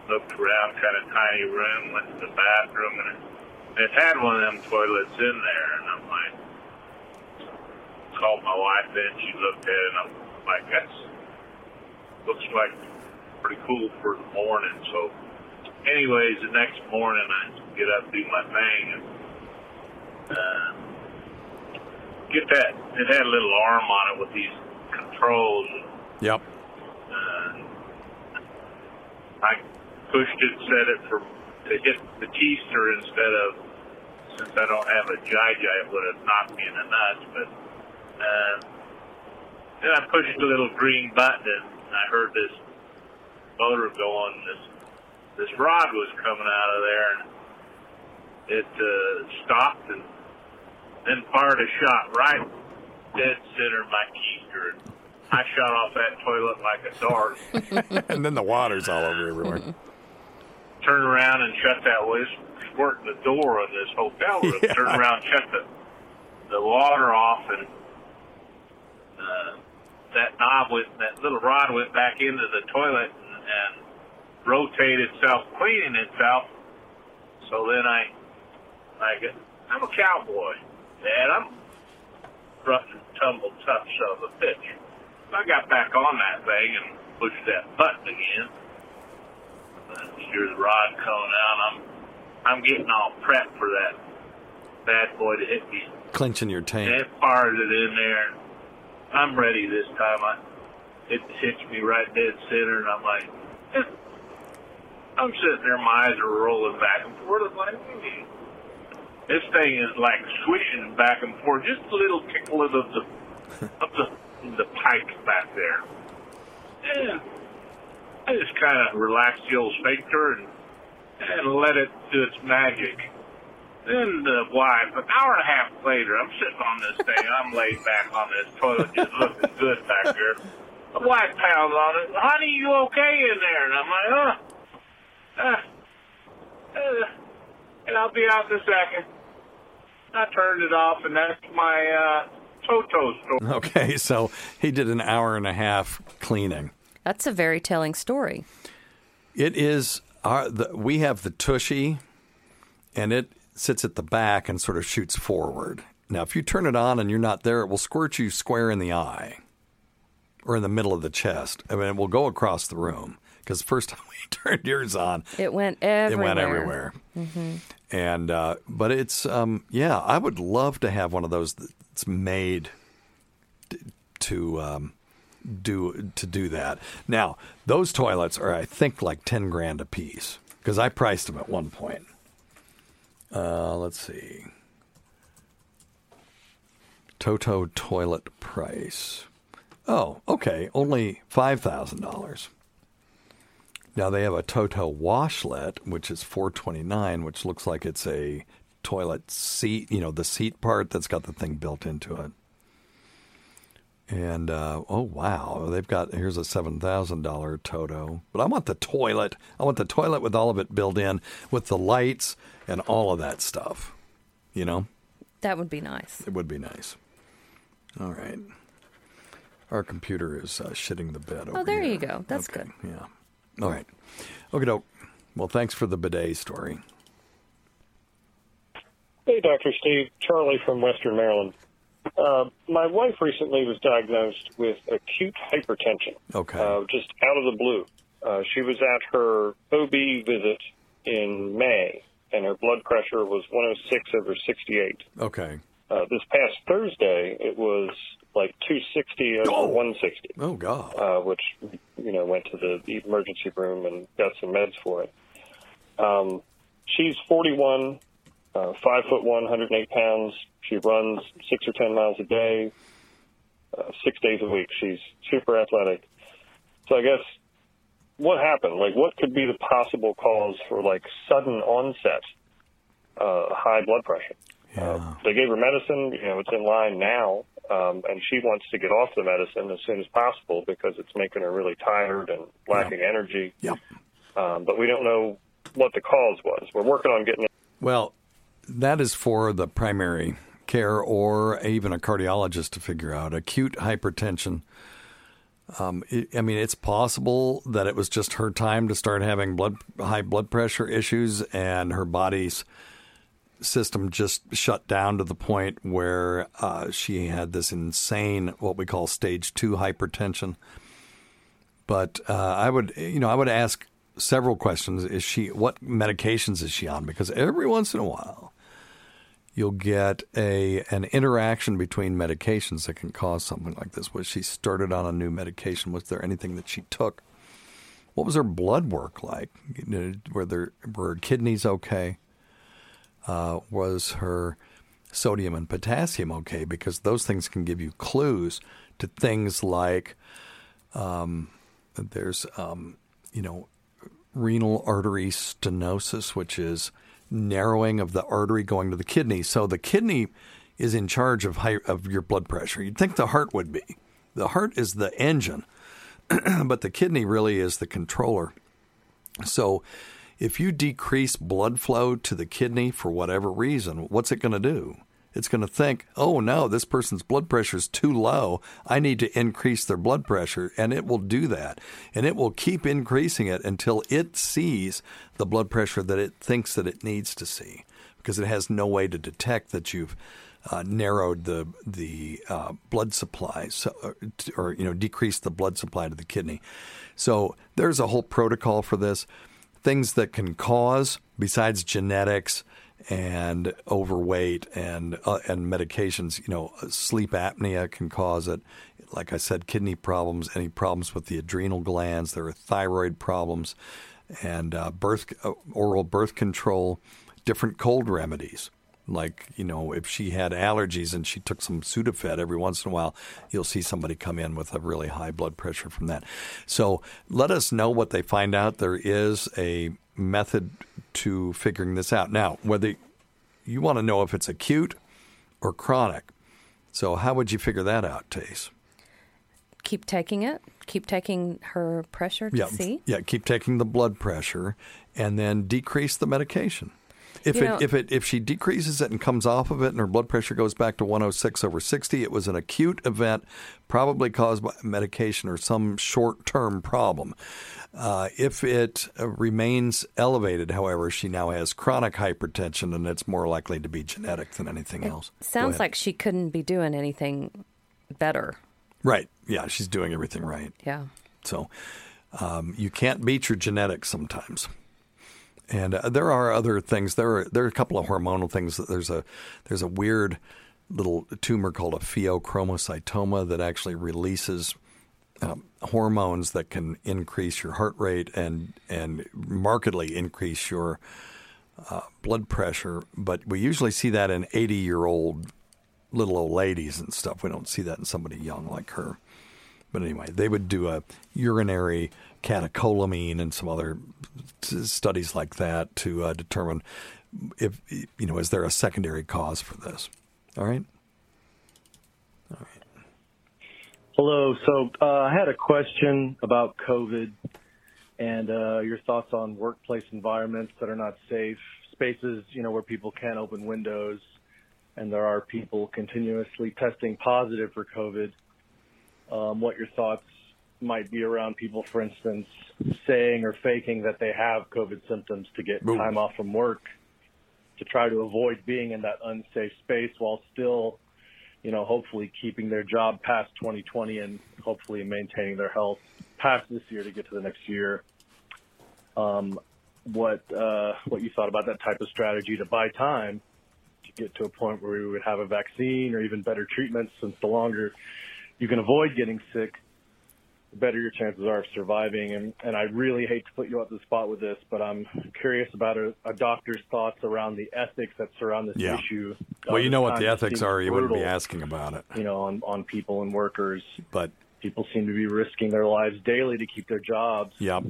looked around, kind of tiny room, went to the bathroom, and it, it had one of them toilets in there, and I'm like, called my wife in, she looked at it, and I'm like, that's, looks like pretty cool for the morning, so anyways, the next morning I get up, do my thing, and uh, get that. It had a little arm on it with these controls. Yep. Uh, I pushed it, set it for to hit the keister instead of since I don't have a jai it would have knocked me in the nuts. But uh, then I pushed the little green button and I heard this motor going. This this rod was coming out of there and it uh, stopped and then fired a shot right dead center of my keister. I shot off that toilet like a dart. and then the water's all over everywhere. Turned around and shut that was squirting the door of this hotel room. Yeah. Turned around, shut the the water off, and uh, that knob went, that little rod went back into the toilet and, and rotated itself, cleaning itself. So then I, I get, I'm a cowboy, Dad. I'm rough and tumble tough son of a bitch. I got back on that thing and pushed that button again. Hear the rod coming out. I'm, I'm getting all prepped for that bad boy to hit me. Clenching your And tank. it fires it in there. I'm ready this time. I, it hits me right dead center, and I'm like, eh. I'm sitting there, my eyes are rolling back and forth. I'm like. This thing is like swishing back and forth, just a little tickle of the of the the pike back there. And I just kind of relaxed the old sphincter and and let it do its magic. Then the wife, an hour and a half later, I'm sitting on this thing. I'm laid back on this toilet, just looking good back there. The wife pounds on it. Honey, you okay in there? And I'm like, huh? Uh, uh, and I'll be out in a second. I turned it off, and that's my uh, Toto story. Okay, so he did an hour and a half cleaning. That's a very telling story. It is our the, we have the tushy, and it sits at the back and sort of shoots forward. Now, if you turn it on and you're not there, it will squirt you square in the eye or in the middle of the chest. I mean, it will go across the room because the first time we turned yours on, It went everywhere. it went everywhere. And uh, but it's um, yeah, I would love to have one of those that's made to um, do to do that. Now those toilets are I think like ten grand a piece because I priced them at one point. Uh, let's see. Toto toilet price. Oh, okay, only five thousand dollars. Now they have a Toto washlet, which is four twenty nine, which looks like it's a toilet seat. You know, the seat part that's got the thing built into it. And uh, oh wow, they've got here's a seven thousand dollar Toto, but I want the toilet. I want the toilet with all of it built in, with the lights and all of that stuff. You know, That would be nice. it would be nice. All right, our computer is uh, shitting the bed. Oh, over there here. you go. That's Okay, good. Yeah. All right. Okay, doke. Well, thanks for the bidet story. Hey, Dr. Steve. Charlie from Western Maryland. Uh, my wife recently was diagnosed with acute hypertension, Okay. uh, just out of the blue. Uh, she was at her OB visit in May, and her blood pressure was 106 over 68. okay. Uh, this past Thursday, it was like 260 over Oh. 160 Oh God. uh, which you know went to the emergency room and got some meds for it. Um, she's 41, uh, five foot one, 108 pounds. She runs six or ten miles a day, uh, six days a week. She's super athletic. So I guess what happened? Like, what could be the possible cause for like sudden onset uh, high blood pressure? Yeah. They gave her medicine. You know, it's in line now, um, and she wants to get off the medicine as soon as possible because it's making her really tired and lacking energy. Yep. Um, but we don't know what the cause was. We're working on getting. Well, that is for the primary care or even a cardiologist to figure out. Acute hypertension. Um, it, I mean, it's possible that it was just her time to start having blood high blood pressure issues, and her body's system just shut down to the point where uh, she had this insane what we call stage two hypertension. But uh, I would, you know, I would ask several questions. Is she what medications is she on? Because every once in a while, you'll get a an interaction between medications that can cause something like this. Was she started on a new medication? Was there anything that she took? What was her blood work like? Were there were her kidneys okay? Uh, was her sodium and potassium okay? Because those things can give you clues to things like um, there's um, you know renal artery stenosis, which is narrowing of the artery going to the kidney. So the kidney is in charge of high, of your blood pressure. You'd think the heart would be. The heart is the engine, but the kidney really is the controller. So if you decrease blood flow to the kidney for whatever reason, what's it going to do? It's going to think, oh no, this person's blood pressure is too low. I need to increase their blood pressure. And it will do that. And it will keep increasing it until it sees the blood pressure that it thinks that it needs to see because it has no way to detect that you've uh, narrowed the the uh, blood supply, so, or, or you know decreased the blood supply to the kidney. So there's a whole protocol for this. Things that can cause, besides genetics and overweight and uh, and medications, you know, sleep apnea can cause it. Like I said, kidney problems, any problems with the adrenal glands. There are thyroid problems, and uh, birth uh, oral birth control, different cold remedies. Like you know, if she had allergies and she took some Sudafed every once in a while, you'll see somebody come in with a really high blood pressure from that. So let us know what they find out. There is a method to figuring this out. Now, whether you want to know if it's acute or chronic. So how would you figure that out, Tase? Keep taking it. Keep taking her pressure to Yeah, see. yeah. Keep taking the blood pressure, and then decrease the medication. If You it know- if it if she decreases it and comes off of it, and her blood pressure goes back to 106 over 60, it was an acute event, probably caused by medication or some short term problem. Uh, if it uh, remains elevated, however, she now has chronic hypertension, and it's more likely to be genetic than anything else. Sounds like she couldn't be doing anything better. right. Yeah, she's doing everything right. Yeah. So um, you can't beat your genetics sometimes. And uh, there are other things. There are there are a couple of hormonal things. There's a there's a weird little tumor called a pheochromocytoma that actually releases um, hormones that can increase your heart rate and and markedly increase your uh, blood pressure. But we usually see that in 80 year old little old ladies and stuff. We don't see that in somebody young like her. But anyway, they would do a urinary catecholamine and some other studies like that to uh, determine if you know is there a secondary cause for this. All right. Hello. So uh, I had a question about COVID and uh, your thoughts on workplace environments that are not safe, spaces you know where people can't open windows, and there are people continuously testing positive for COVID. Um, what your thoughts might be around people, for instance, saying or faking that they have COVID symptoms to get Ooh. time off from work to try to avoid being in that unsafe space while still you know, hopefully keeping their job past 2020 and hopefully maintaining their health past this year to get to the next year. Um, what uh, what you thought about that type of strategy to buy time to get to a point where we would have a vaccine or even better treatments, since the longer you can avoid getting sick, the better your chances are of surviving. And, and I really hate to put you on the spot with this, but I'm curious about a, a doctor's thoughts around the ethics that surround this Yeah. issue. Well, Uh, you know what the ethics are. You wouldn't be asking about it. you know, on, on people and workers. But People seem to be risking their lives daily to keep their jobs. yeah,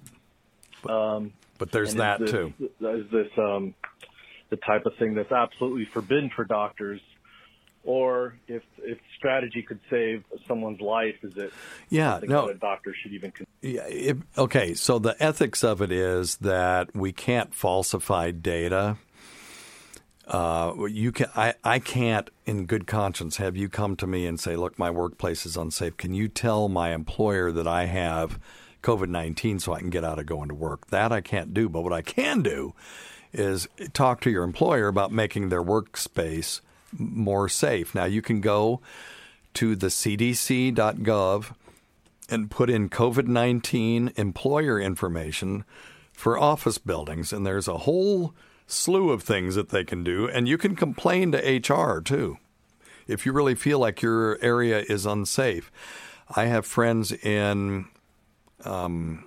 Um, but there's that is too. Is this um, the type of thing that's absolutely forbidden for doctors? Or if if strategy could save someone's life, is it Yeah, no. a doctor should even consider? Yeah, it, okay, so the ethics of it is that we can't falsify data. Uh, you can, I, I can't, in good conscience, have you come to me and say, "Look, my workplace is unsafe. Can you tell my employer that I have COVID nineteen so I can get out of going to work?" That I can't do. But what I can do is talk to your employer about making their workspace more safe. Now you can go to the CDC.gov and put in COVID 19 employer information for office buildings. And there's a whole slew of things that they can do. And you can complain to HR too if you really feel like your area is unsafe. I have friends in um,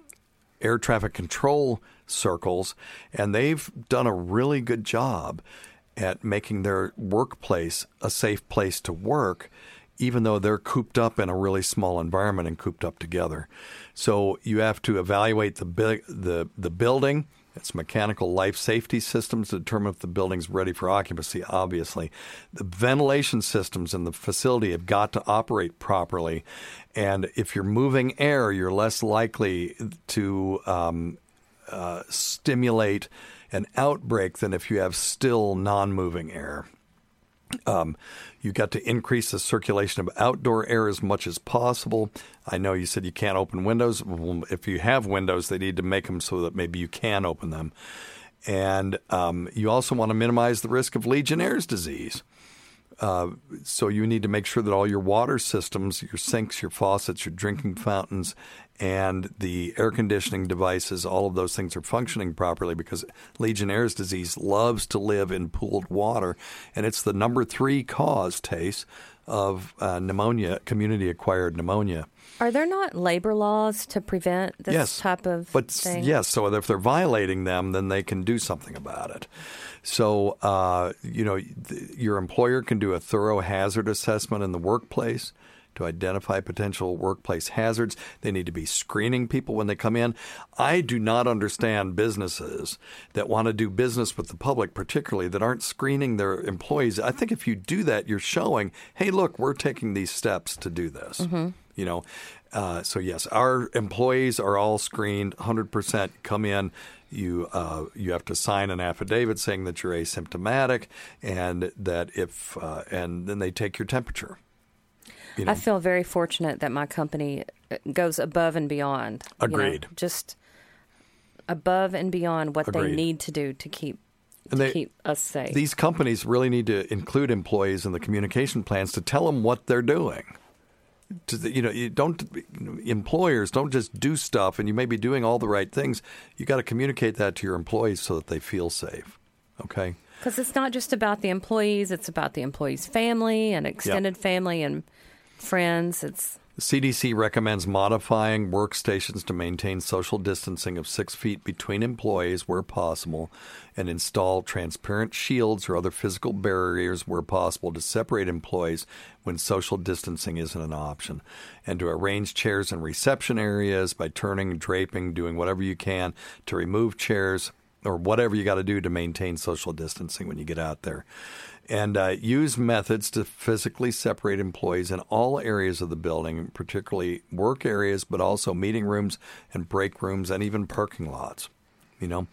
air traffic control circles, and they've done a really good job at making their workplace a safe place to work, even though they're cooped up in a really small environment and cooped up together. So you have to evaluate the the the building. It's mechanical life safety systems to determine if the building's ready for occupancy. Obviously, the ventilation systems in the facility have got to operate properly, and if you're moving air, you're less likely to um, uh, stimulate an outbreak than if you have still non-moving air. Um, you got to increase the circulation of outdoor air as much as possible. I know you said you can't open windows. If you have windows, they need to make them so that maybe you can open them. And um, you also want to minimize the risk of Legionnaire's disease. Uh, so you need to make sure that all your water systems, your sinks, your faucets, your drinking fountains, and the air conditioning devices, all of those things are functioning properly because Legionnaire's disease loves to live in pooled water, and it's the number three cause, Tace, of uh, pneumonia, community-acquired pneumonia. Are there not labor laws to prevent this yes, type of but thing? yes, so if they're violating them, then they can do something about it. So uh, you know, th- your employer can do a thorough hazard assessment in the workplace to identify potential workplace hazards. They need to be screening people when they come in. I do not understand businesses that want to do business with the public, particularly that aren't screening their employees. I think if you do that, you're showing, hey, look, we're taking these steps to do this. You know, uh, so yes, our employees are all screened, 100% come in. You uh, you have to sign an affidavit saying that you're asymptomatic, and that if uh, and then they take your temperature. You know, I feel very fortunate that my company uh, goes above and beyond. you know, Agreed. just above and beyond what they need to do to keep And they- keep us safe. these companies really need to include employees in the communication plans to tell them what they're doing. To the, you know, you don't employers don't just do stuff, and you may be doing all the right things. You got to communicate that to your employees so that they feel safe. Okay. Because it's not just about the employees; it's about the employees' family and extended family and friends. It's CDC recommends modifying workstations to maintain social distancing of six feet between employees where possible and install transparent shields or other physical barriers where possible to separate employees when social distancing isn't an option, and to arrange chairs in reception areas by turning, draping, doing whatever you can to remove chairs or whatever you got to do to maintain social distancing when you get out there. And uh, use methods to physically separate employees in all areas of the building, particularly work areas, but also meeting rooms and break rooms and even parking lots. You know,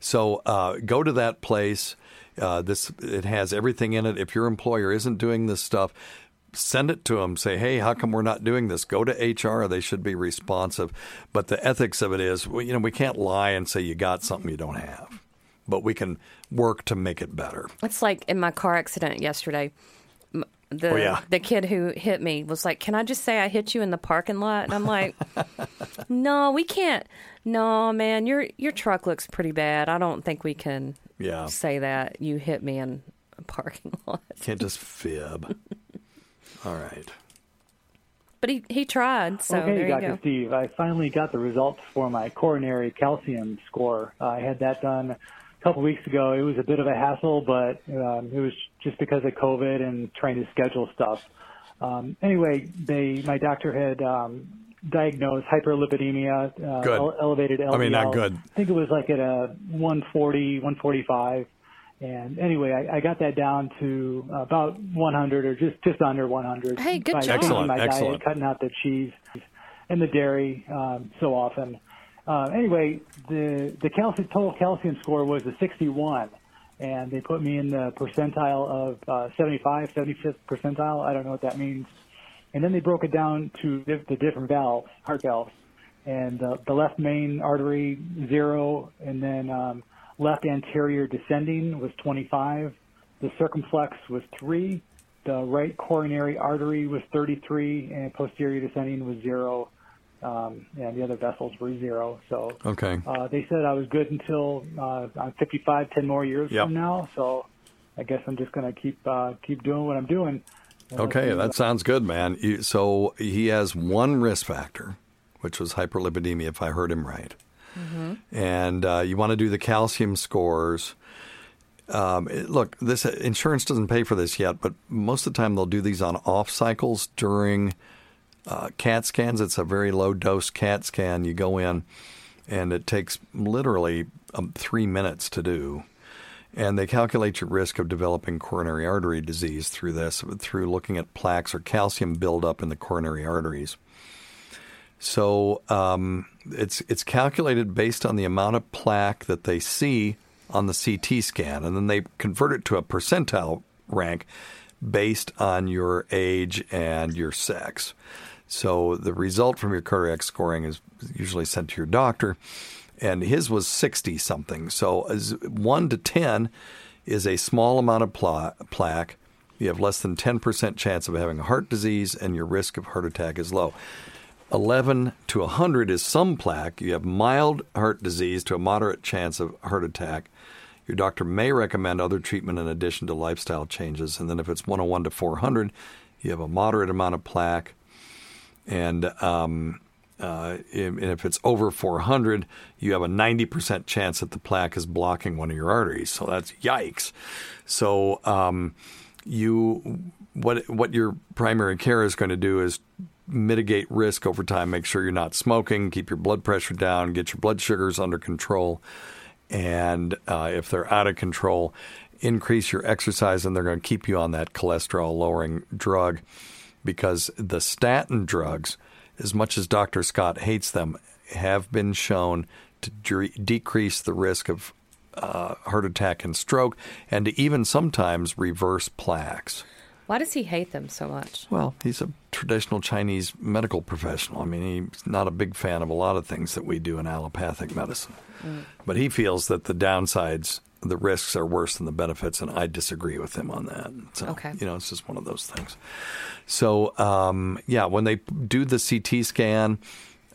so uh, go to that place. Uh, this it has everything in it. If your employer isn't doing this stuff, send it to them. Say, hey, how come we're not doing this? Go to HR. They should be responsive. But the ethics of it is, well, you know, we can't lie and say you got something you don't have, but we can work to make it better. it's like in my car accident yesterday. The Oh, yeah. the kid who hit me was like, "Can I just say I hit you in the parking lot?" And I'm like, "No, we can't. No, man, your your truck looks pretty bad. I don't think we can Yeah. say that you hit me in a parking lot." Can't just fib. All right. But he he tried. So okay, there you Dr. go. Steve. I finally got the results for my coronary calcium score. I had that done a couple weeks ago. It was a bit of a hassle, but um, it was just because of COVID and trying to schedule stuff. Um, anyway, they my doctor had um, diagnosed hyperlipidemia, uh, Good. ele- elevated LDL. I mean, not good. I think it was like at a 140, 145. And anyway, I, I got that down to about 100 or just, just under 100. Hey, good by job. Excellent, my excellent. diet, cutting out the cheese and the dairy um, so often. Uh, anyway, the the calcium, total calcium score was a 61, and they put me in the percentile of uh, 75, 75th percentile. I don't know what that means. And then they broke it down to the, the different valves, heart valves, and uh, the left main artery zero, and then um, left anterior descending was 25. The circumflex was three. The right coronary artery was 33, and posterior descending was zero. Um, and the other vessels were zero. So Okay. uh, they said I was good until uh, I'm 55, 10 more years Yep. from now. So I guess I'm just going to keep uh, keep doing what I'm doing. Uh, Okay, that sounds good, man. So he has one risk factor, which was hyperlipidemia, if I heard him right. And uh, you want to do the calcium scores. Um, it- look, this insurance doesn't pay for this yet, but most of the time they'll do these on off cycles during uh, CAT scans. It's a very low dose CAT scan. You go in, and it takes literally um, three minutes to do. And they calculate your risk of developing coronary artery disease through this, through looking at plaques or calcium buildup in the coronary arteries. So um, it's it's calculated based on the amount of plaque that they see on the CT scan, and then they convert it to a percentile rank based on your age and your sex. So the result from your cardiac scoring is usually sent to your doctor, and his was 60 something. So 1 to 10 is a small amount of pla- plaque. You have less than 10% chance of having heart disease, and your risk of heart attack is low. 11 to 100 is some plaque. You have mild heart disease to a moderate chance of heart attack. Your doctor may recommend other treatment in addition to lifestyle changes. And then if it's 101 to 400, you have a moderate amount of plaque. And, um, uh, and if it's over 400, you have a 90% chance that the plaque is blocking one of your arteries. So that's yikes. So, um, you what what your primary care is going to do is mitigate risk over time. Make sure you're not smoking, keep your blood pressure down, get your blood sugars under control, and uh, if they're out of control, increase your exercise, and they're going to keep you on that cholesterol lowering drug because the statin drugs, as much as Dr. Scott hates them, have been shown to dre- decrease the risk of uh, heart attack and stroke, and to even sometimes reverse plaques. Why does he hate them so much? Well, he's a traditional Chinese medical professional. I mean, he's not a big fan of a lot of things that we do in allopathic medicine. Mm. But he feels that the downsides, the risks are worse than the benefits, and I disagree with him on that. So, Okay. you know, it's just one of those things. So, um, yeah, when they do the CT scan,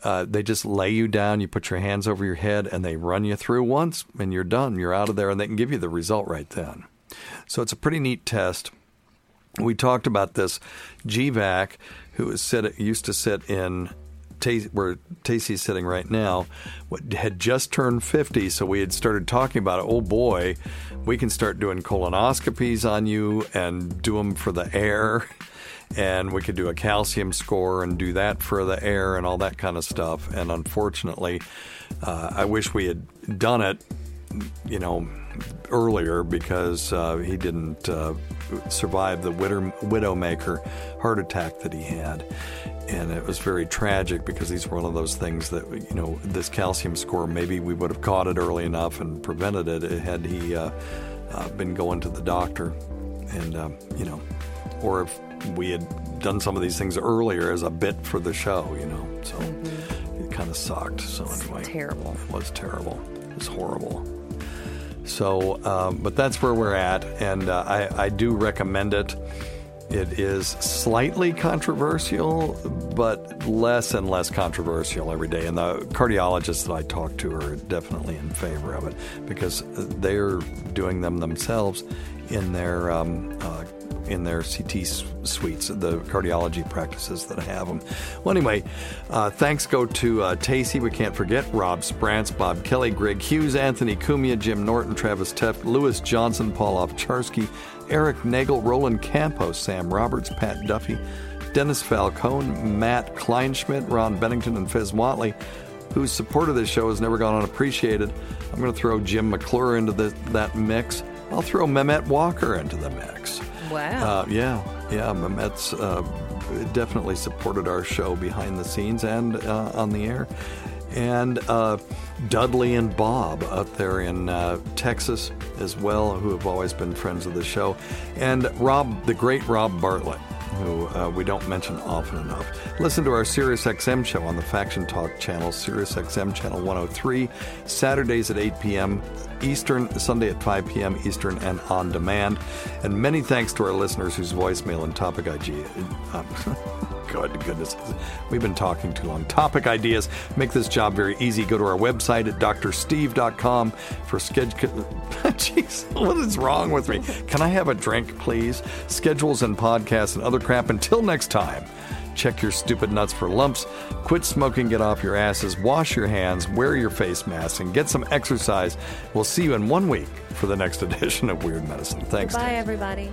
uh, they just lay you down, you put your hands over your head, and they run you through once, and you're done. You're out of there, and they can give you the result right then. So it's a pretty neat test. We talked about this GVAC, who is sit, used to sit in where Tacey's sitting right now, had just turned 50. So we had started talking about it. Oh boy, we can start doing colonoscopies on you and do them for the air. And we could do a calcium score and do that for the air and all that kind of stuff. And unfortunately, uh, I wish we had done it you know, earlier because uh, he didn't uh, survive the widow, widowmaker heart attack that he had. And it was very tragic because these were one of those things that, you know, this calcium score, maybe we would have caught it early enough and prevented it had he uh, uh, been going to the doctor. And, uh, you know, or if we had done some of these things earlier as a bit for the show, you know. So it kind of sucked. So, anyway. terrible. It was terrible. It was horrible. So, um, but that's where we're at, and uh, I, I do recommend it. It is slightly controversial, but less and less controversial every day. And the cardiologists that I talk to are definitely in favor of it because they're doing them themselves in their um, uh, in their CT suites, the cardiology practices that have them. Well, anyway, uh, thanks go to uh, Tacey. We can't forget Rob Sprance, Bob Kelly, Greg Hughes, Anthony Cumia, Jim Norton, Travis Teff, Lewis Johnson, Paul Ovcharsky, Eric Nagel, Roland Campos, Sam Roberts, Pat Duffy, Dennis Falcone, Matt Kleinschmidt, Ron Bennington, and Fez Whatley, whose support of this show has never gone unappreciated. I'm going to throw Jim McClure into the, that mix. I'll throw Mehmet Walker into the mix. Wow. Uh, yeah, yeah. Mehmet's uh, definitely supported our show behind the scenes and uh, on the air. And uh, Dudley and Bob up there in uh, Texas as well, who have always been friends of the show. And Rob, the great Rob Bartlett, who uh, we don't mention often enough. Listen to our SiriusXM show on the Faction Talk channel, SiriusXM channel 103, Saturdays at 8 p.m. Eastern, Sunday at 5 p.m. Eastern, and on demand. And many thanks to our listeners whose voicemail and topic IG. Uh, good goodness, we've been talking too long. Topic ideas make this job very easy. Go to our website at drsteve.com for schedule. Jeez, what is wrong with me? Can I have a drink, please? Schedules and podcasts and other crap. Until next time. Check your stupid nuts for lumps. Quit smoking, get off your asses, wash your hands, wear your face mask, and get some exercise. We'll see you in one week for the next edition of Weird Medicine. Thanks. Bye, everybody.